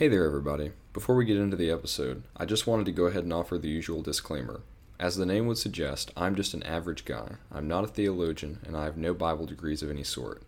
Hey there, everybody. Before we get into the episode, I just wanted to go ahead and offer the usual disclaimer. As the name would suggest, I'm just an average guy. I'm not a theologian, and I have no Bible degrees of any sort.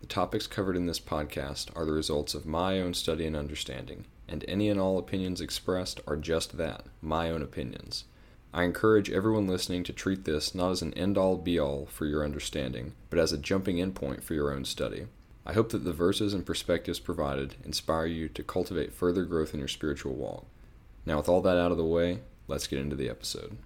The topics covered in this podcast are the results of my own study and understanding, and any and all opinions expressed are just that my own opinions. I encourage everyone listening to treat this not as an end all be all for your understanding, but as a jumping in point for your own study. I hope that the verses and perspectives provided inspire you to cultivate further growth in your spiritual walk. Now, with all that out of the way, let's get into the episode.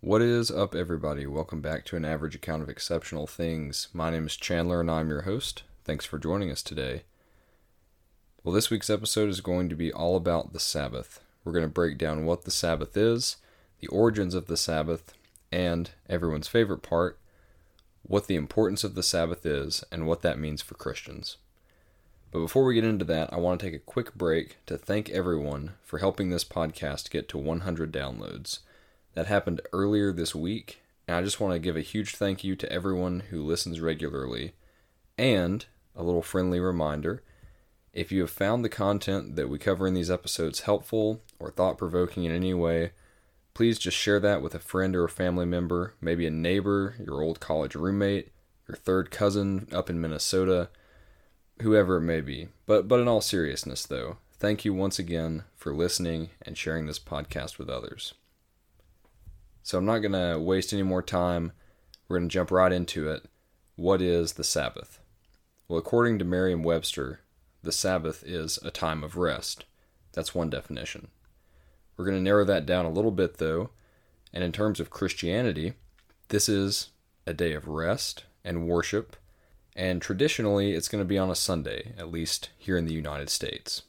What is up, everybody? Welcome back to an average account of exceptional things. My name is Chandler, and I'm your host. Thanks for joining us today. Well, this week's episode is going to be all about the Sabbath. We're going to break down what the Sabbath is, the origins of the Sabbath, and everyone's favorite part, what the importance of the Sabbath is and what that means for Christians. But before we get into that, I want to take a quick break to thank everyone for helping this podcast get to 100 downloads. That happened earlier this week, and I just want to give a huge thank you to everyone who listens regularly. And a little friendly reminder if you have found the content that we cover in these episodes helpful or thought provoking in any way, please just share that with a friend or a family member, maybe a neighbor, your old college roommate, your third cousin up in Minnesota, whoever it may be. But but in all seriousness though, thank you once again for listening and sharing this podcast with others. So I'm not going to waste any more time. We're going to jump right into it. What is the Sabbath? Well, according to Merriam-Webster, the Sabbath is a time of rest. That's one definition. We're going to narrow that down a little bit, though, and in terms of Christianity, this is a day of rest and worship, and traditionally it's going to be on a Sunday, at least here in the United States.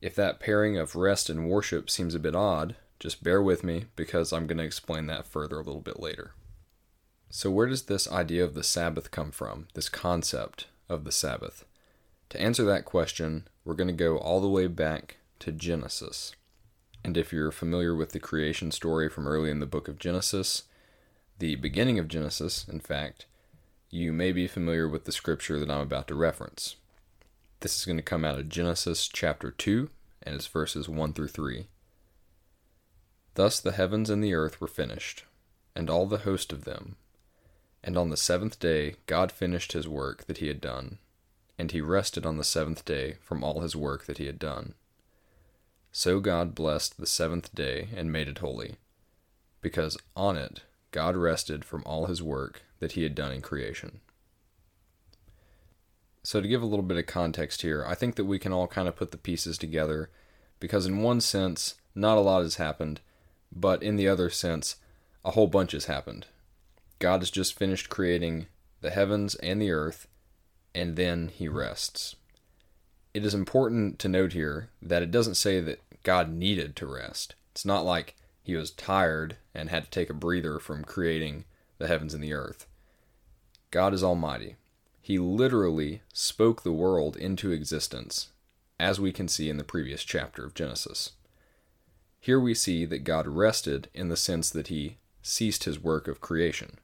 If that pairing of rest and worship seems a bit odd, just bear with me because I'm going to explain that further a little bit later. So, where does this idea of the Sabbath come from, this concept of the Sabbath? To answer that question, we're going to go all the way back to Genesis. And if you're familiar with the creation story from early in the book of Genesis, the beginning of Genesis, in fact, you may be familiar with the scripture that I'm about to reference. This is going to come out of Genesis chapter 2, and it's verses 1 through 3. Thus the heavens and the earth were finished, and all the host of them. And on the seventh day God finished his work that he had done and he rested on the seventh day from all his work that he had done. So God blessed the seventh day and made it holy, because on it God rested from all his work that he had done in creation. So, to give a little bit of context here, I think that we can all kind of put the pieces together, because in one sense, not a lot has happened, but in the other sense, a whole bunch has happened. God has just finished creating the heavens and the earth, and then he rests. It is important to note here that it doesn't say that God needed to rest. It's not like he was tired and had to take a breather from creating the heavens and the earth. God is almighty. He literally spoke the world into existence, as we can see in the previous chapter of Genesis. Here we see that God rested in the sense that he ceased his work of creation.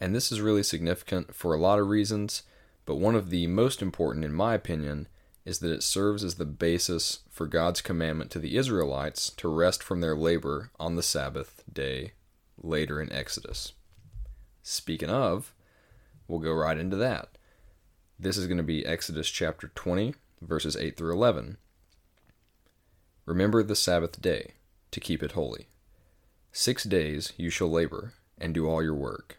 And this is really significant for a lot of reasons but one of the most important, in my opinion, is that it serves as the basis for God's commandment to the Israelites to rest from their labor on the Sabbath day later in Exodus. Speaking of, we'll go right into that. This is going to be Exodus chapter 20, verses 8 through 11. Remember the Sabbath day, to keep it holy. Six days you shall labor, and do all your work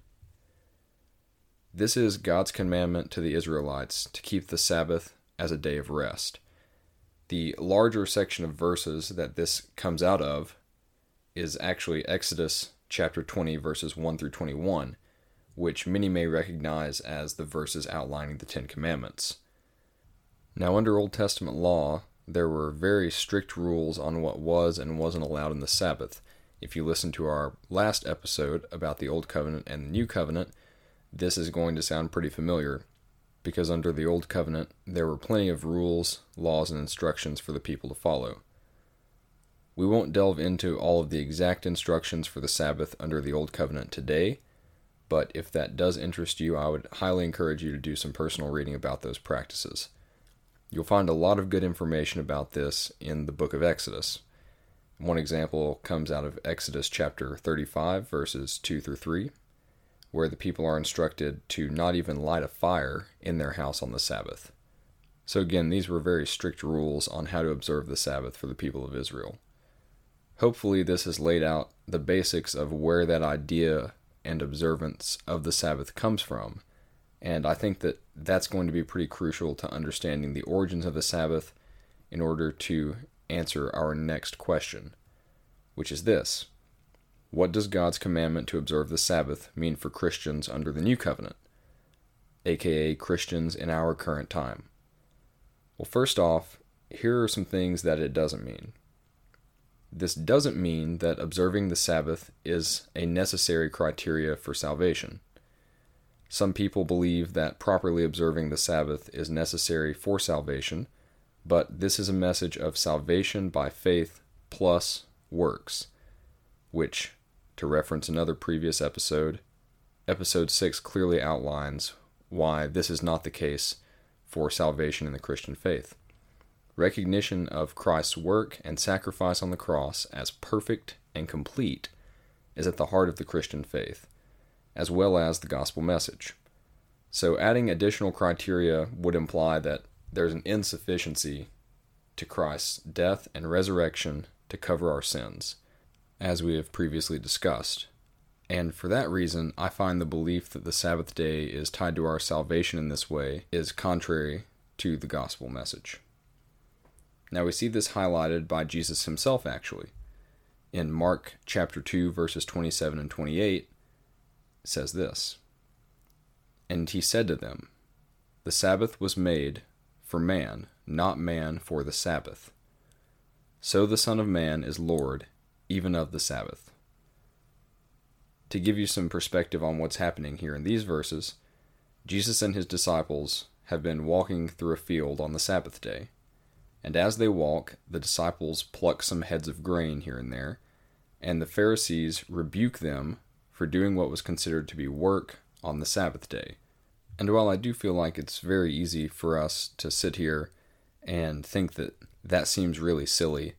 This is God's commandment to the Israelites to keep the Sabbath as a day of rest. The larger section of verses that this comes out of is actually Exodus chapter 20, verses 1 through 21, which many may recognize as the verses outlining the Ten Commandments. Now, under Old Testament law, there were very strict rules on what was and wasn't allowed in the Sabbath. If you listen to our last episode about the Old Covenant and the New Covenant, this is going to sound pretty familiar because under the Old Covenant there were plenty of rules, laws, and instructions for the people to follow. We won't delve into all of the exact instructions for the Sabbath under the Old Covenant today, but if that does interest you, I would highly encourage you to do some personal reading about those practices. You'll find a lot of good information about this in the book of Exodus. One example comes out of Exodus chapter 35, verses 2 through 3, where the people are instructed to not even light a fire in their house on the Sabbath. So, again, these were very strict rules on how to observe the Sabbath for the people of Israel. Hopefully, this has laid out the basics of where that idea and observance of the Sabbath comes from. And I think that that's going to be pretty crucial to understanding the origins of the Sabbath in order to answer our next question, which is this What does God's commandment to observe the Sabbath mean for Christians under the New Covenant, aka Christians in our current time? Well, first off, here are some things that it doesn't mean. This doesn't mean that observing the Sabbath is a necessary criteria for salvation. Some people believe that properly observing the Sabbath is necessary for salvation, but this is a message of salvation by faith plus works, which, to reference another previous episode, episode 6 clearly outlines why this is not the case for salvation in the Christian faith. Recognition of Christ's work and sacrifice on the cross as perfect and complete is at the heart of the Christian faith, as well as the gospel message. So, adding additional criteria would imply that there's an insufficiency to Christ's death and resurrection to cover our sins, as we have previously discussed. And for that reason, I find the belief that the Sabbath day is tied to our salvation in this way is contrary to the gospel message. Now we see this highlighted by Jesus himself actually. In Mark chapter 2 verses 27 and 28 says this. And he said to them, The Sabbath was made for man, not man for the Sabbath. So the Son of Man is Lord even of the Sabbath. To give you some perspective on what's happening here in these verses, Jesus and his disciples have been walking through a field on the Sabbath day. And as they walk, the disciples pluck some heads of grain here and there, and the Pharisees rebuke them for doing what was considered to be work on the Sabbath day. And while I do feel like it's very easy for us to sit here and think that that seems really silly,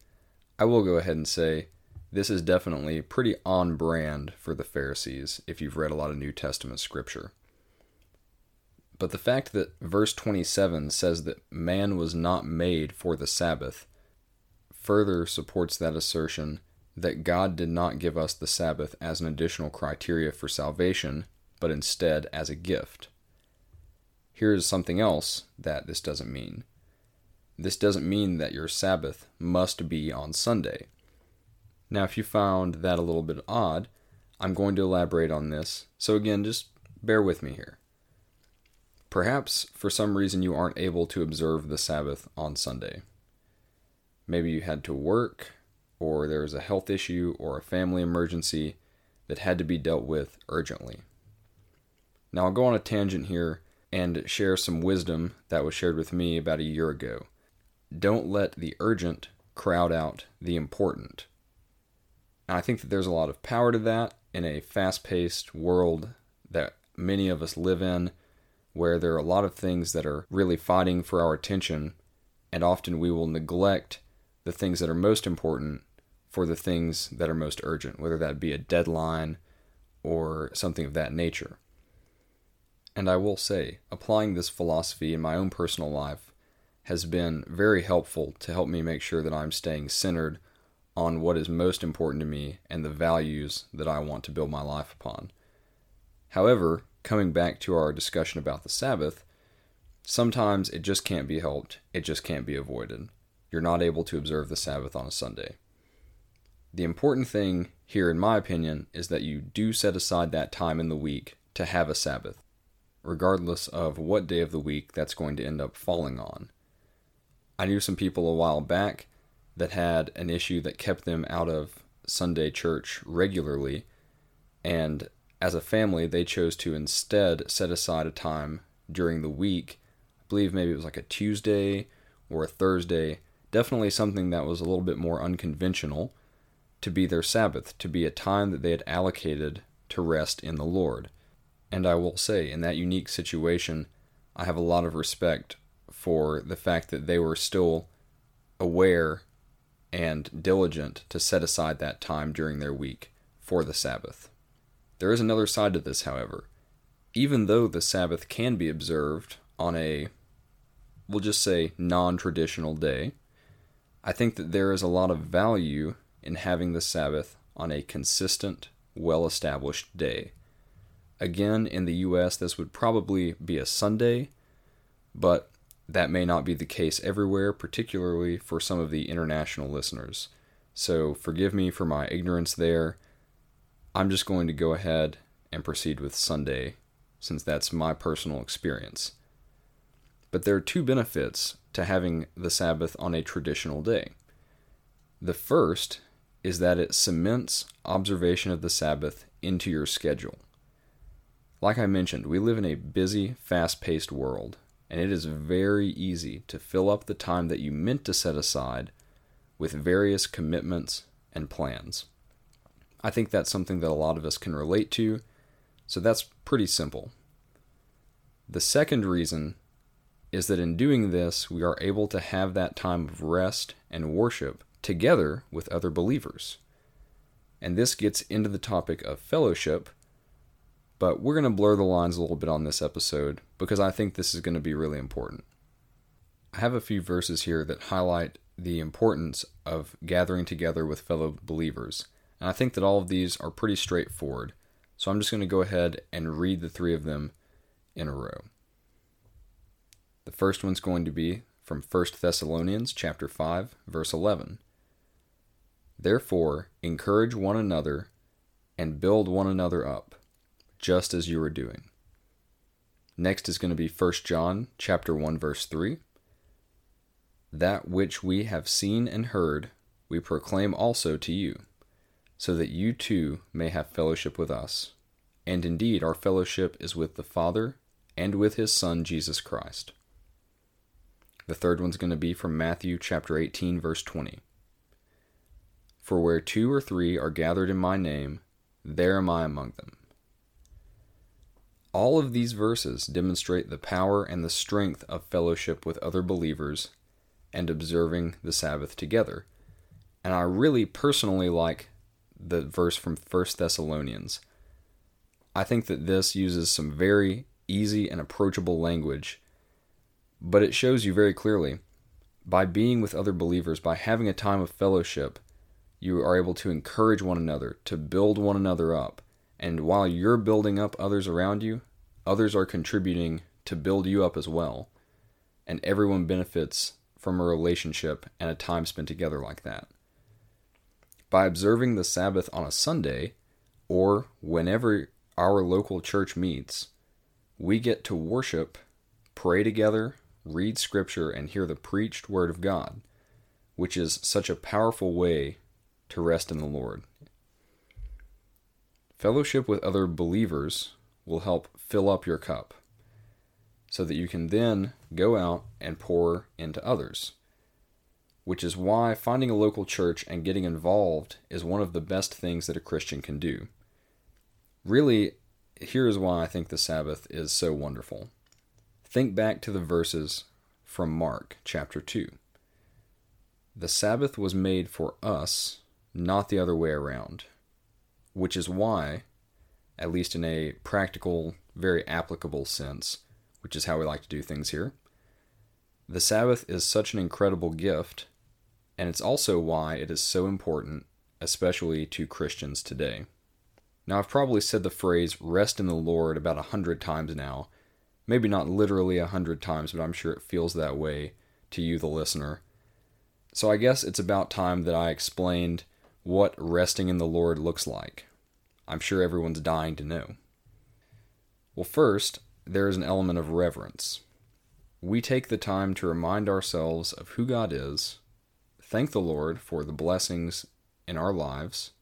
I will go ahead and say this is definitely pretty on brand for the Pharisees if you've read a lot of New Testament scripture. But the fact that verse 27 says that man was not made for the Sabbath further supports that assertion that God did not give us the Sabbath as an additional criteria for salvation, but instead as a gift. Here's something else that this doesn't mean. This doesn't mean that your Sabbath must be on Sunday. Now, if you found that a little bit odd, I'm going to elaborate on this, so again, just bear with me here. Perhaps for some reason you aren't able to observe the Sabbath on Sunday. Maybe you had to work, or there was a health issue or a family emergency that had to be dealt with urgently. Now, I'll go on a tangent here and share some wisdom that was shared with me about a year ago. Don't let the urgent crowd out the important. And I think that there's a lot of power to that in a fast paced world that many of us live in where there are a lot of things that are really fighting for our attention, and often we will neglect the things that are most important for the things that are most urgent, whether that be a deadline or something of that nature. And I will say, applying this philosophy in my own personal life has been very helpful to help me make sure that I'm staying centered on what is most important to me and the values that I want to build my life upon. However, coming back to our discussion about the Sabbath, sometimes it just can't be helped, it just can't be avoided. You're not able to observe the Sabbath on a Sunday. The important thing here, in my opinion, is that you do set aside that time in the week to have a Sabbath, regardless of what day of the week that's going to end up falling on. I knew some people a while back that had an issue that kept them out of Sunday church regularly, and as a family, they chose to instead set aside a time during the week. I believe maybe it was like a Tuesday or a Thursday, definitely something that was a little bit more unconventional to be their Sabbath, to be a time that they had allocated to rest in the Lord. And I will say, in that unique situation, I have a lot of respect for the fact that they were still aware and diligent to set aside that time during their week for the Sabbath. There is another side to this, however. Even though the Sabbath can be observed on a, we'll just say, non traditional day, I think that there is a lot of value in having the Sabbath on a consistent, well established day. Again, in the US, this would probably be a Sunday, but that may not be the case everywhere, particularly for some of the international listeners. So forgive me for my ignorance there. I'm just going to go ahead and proceed with Sunday, since that's my personal experience. But there are two benefits to having the Sabbath on a traditional day. The first is that it cements observation of the Sabbath into your schedule. Like I mentioned, we live in a busy, fast paced world, and it is very easy to fill up the time that you meant to set aside with various commitments and plans. I think that's something that a lot of us can relate to, so that's pretty simple. The second reason is that in doing this, we are able to have that time of rest and worship together with other believers. And this gets into the topic of fellowship, but we're going to blur the lines a little bit on this episode because I think this is going to be really important. I have a few verses here that highlight the importance of gathering together with fellow believers. And I think that all of these are pretty straightforward. So I'm just going to go ahead and read the three of them in a row. The first one's going to be from 1 Thessalonians chapter 5 verse 11. Therefore, encourage one another and build one another up just as you are doing. Next is going to be 1 John chapter 1 verse 3. That which we have seen and heard, we proclaim also to you, so that you too may have fellowship with us. And indeed, our fellowship is with the Father and with his Son Jesus Christ. The third one's going to be from Matthew chapter 18 verse 20. For where two or three are gathered in my name, there am I among them. All of these verses demonstrate the power and the strength of fellowship with other believers and observing the Sabbath together. And I really personally like the verse from 1 Thessalonians. I think that this uses some very easy and approachable language, but it shows you very clearly by being with other believers, by having a time of fellowship, you are able to encourage one another, to build one another up, and while you're building up others around you, others are contributing to build you up as well. And everyone benefits from a relationship and a time spent together like that. By observing the Sabbath on a Sunday, or whenever our local church meets, we get to worship, pray together, read Scripture, and hear the preached Word of God, which is such a powerful way to rest in the Lord. Fellowship with other believers will help fill up your cup so that you can then go out and pour into others. Which is why finding a local church and getting involved is one of the best things that a Christian can do. Really, here is why I think the Sabbath is so wonderful. Think back to the verses from Mark chapter 2. The Sabbath was made for us, not the other way around, which is why, at least in a practical, very applicable sense, which is how we like to do things here, the Sabbath is such an incredible gift, and it's also why it is so important, especially to Christians today. Now, I've probably said the phrase rest in the Lord about a hundred times now. Maybe not literally a hundred times, but I'm sure it feels that way to you, the listener. So I guess it's about time that I explained what resting in the Lord looks like. I'm sure everyone's dying to know. Well, first, there is an element of reverence. We take the time to remind ourselves of who God is, thank the Lord for the blessings in our lives,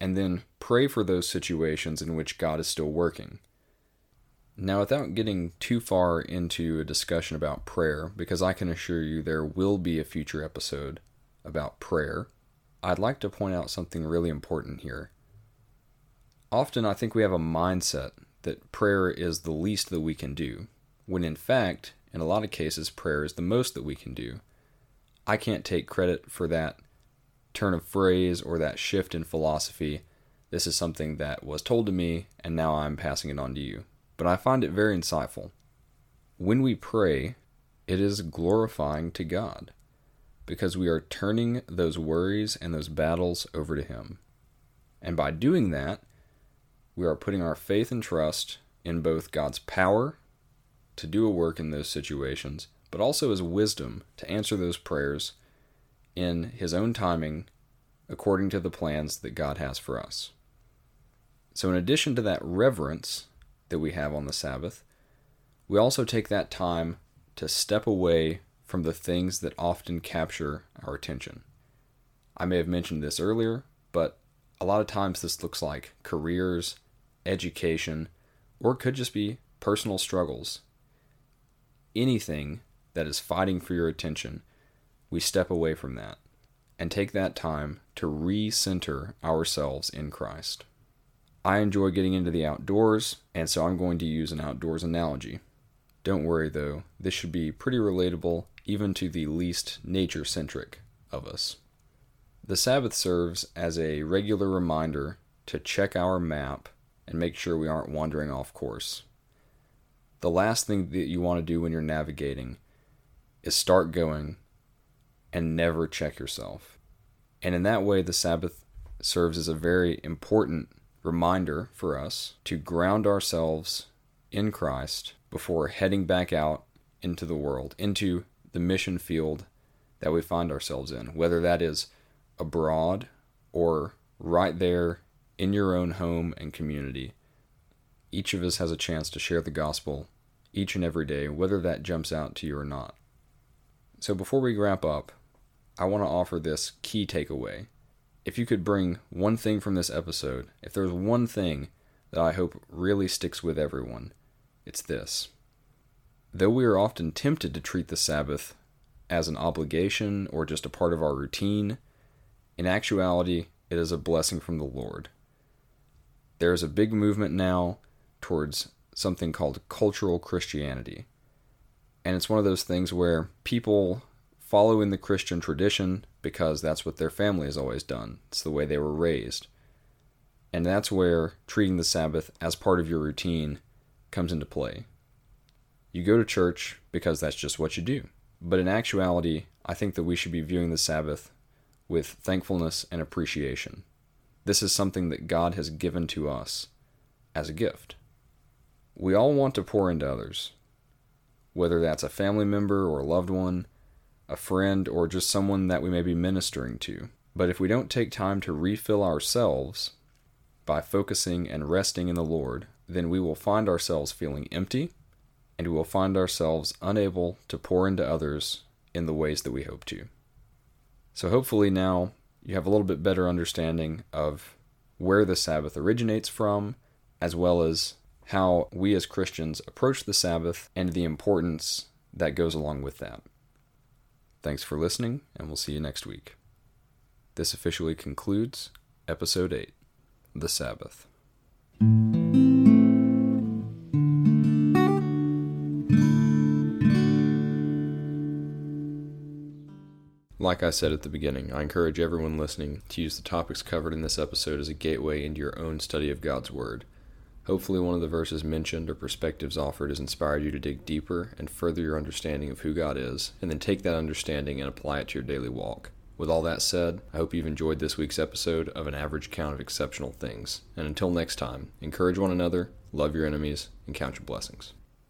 and then pray for those situations in which God is still working. Now, without getting too far into a discussion about prayer, because I can assure you there will be a future episode about prayer, I'd like to point out something really important here. Often, I think we have a mindset that prayer is the least that we can do, when in fact, in a lot of cases, prayer is the most that we can do. I can't take credit for that turn of phrase or that shift in philosophy. This is something that was told to me, and now I'm passing it on to you but I find it very insightful. When we pray, it is glorifying to God because we are turning those worries and those battles over to Him. And by doing that, we are putting our faith and trust in both God's power to do a work in those situations, but also His wisdom to answer those prayers in His own timing according to the plans that God has for us. So, in addition to that reverence that we have on the Sabbath, we also take that time to step away from the things that often capture our attention. I may have mentioned this earlier, but a lot of times this looks like careers, education, or it could just be personal struggles. Anything that is fighting for your attention, we step away from that and take that time to recenter ourselves in Christ. I enjoy getting into the outdoors, and so I'm going to use an outdoors analogy. Don't worry though, this should be pretty relatable even to the least nature centric of us. The Sabbath serves as a regular reminder to check our map and make sure we aren't wandering off course. The last thing that you want to do when you're navigating is start going and never check yourself. And in that way, the Sabbath serves as a very important reminder for us to ground ourselves in Christ before heading back out into the world, into the mission field that we find ourselves in, whether that is abroad or right there in your own home and community. Each of us has a chance to share the gospel each and every day, whether that jumps out to you or not. So before we wrap up, I want to offer this key takeaway if you could bring one thing from this episode, if there's one thing that I hope really sticks with everyone, it's this. Though we are often tempted to treat the Sabbath as an obligation or just a part of our routine, in actuality, it is a blessing from the Lord. There is a big movement now towards something called cultural Christianity. And it's one of those things where people follow in the Christian tradition because that's what their family has always done. It's the way they were raised. And that's where treating the Sabbath as part of your routine comes into play. You go to church because that's just what you do. But in actuality, I think that we should be viewing the Sabbath with thankfulness and appreciation. This is something that God has given to us as a gift. We all want to pour into others, whether that's a family member or a loved one a friend, or just someone that we may be ministering to. But if we don't take time to refill ourselves by focusing and resting in the Lord, then we will find ourselves feeling empty and we will find ourselves unable to pour into others in the ways that we hope to. So, hopefully, now you have a little bit better understanding of where the Sabbath originates from, as well as how we as Christians approach the Sabbath and the importance that goes along with that. Thanks for listening, and we'll see you next week. This officially concludes Episode 8 The Sabbath. Like I said at the beginning, I encourage everyone listening to use the topics covered in this episode as a gateway into your own study of God's Word. Hopefully, one of the verses mentioned or perspectives offered has inspired you to dig deeper and further your understanding of who God is, and then take that understanding and apply it to your daily walk. With all that said, I hope you've enjoyed this week's episode of An Average Count of Exceptional Things. And until next time, encourage one another, love your enemies, and count your blessings.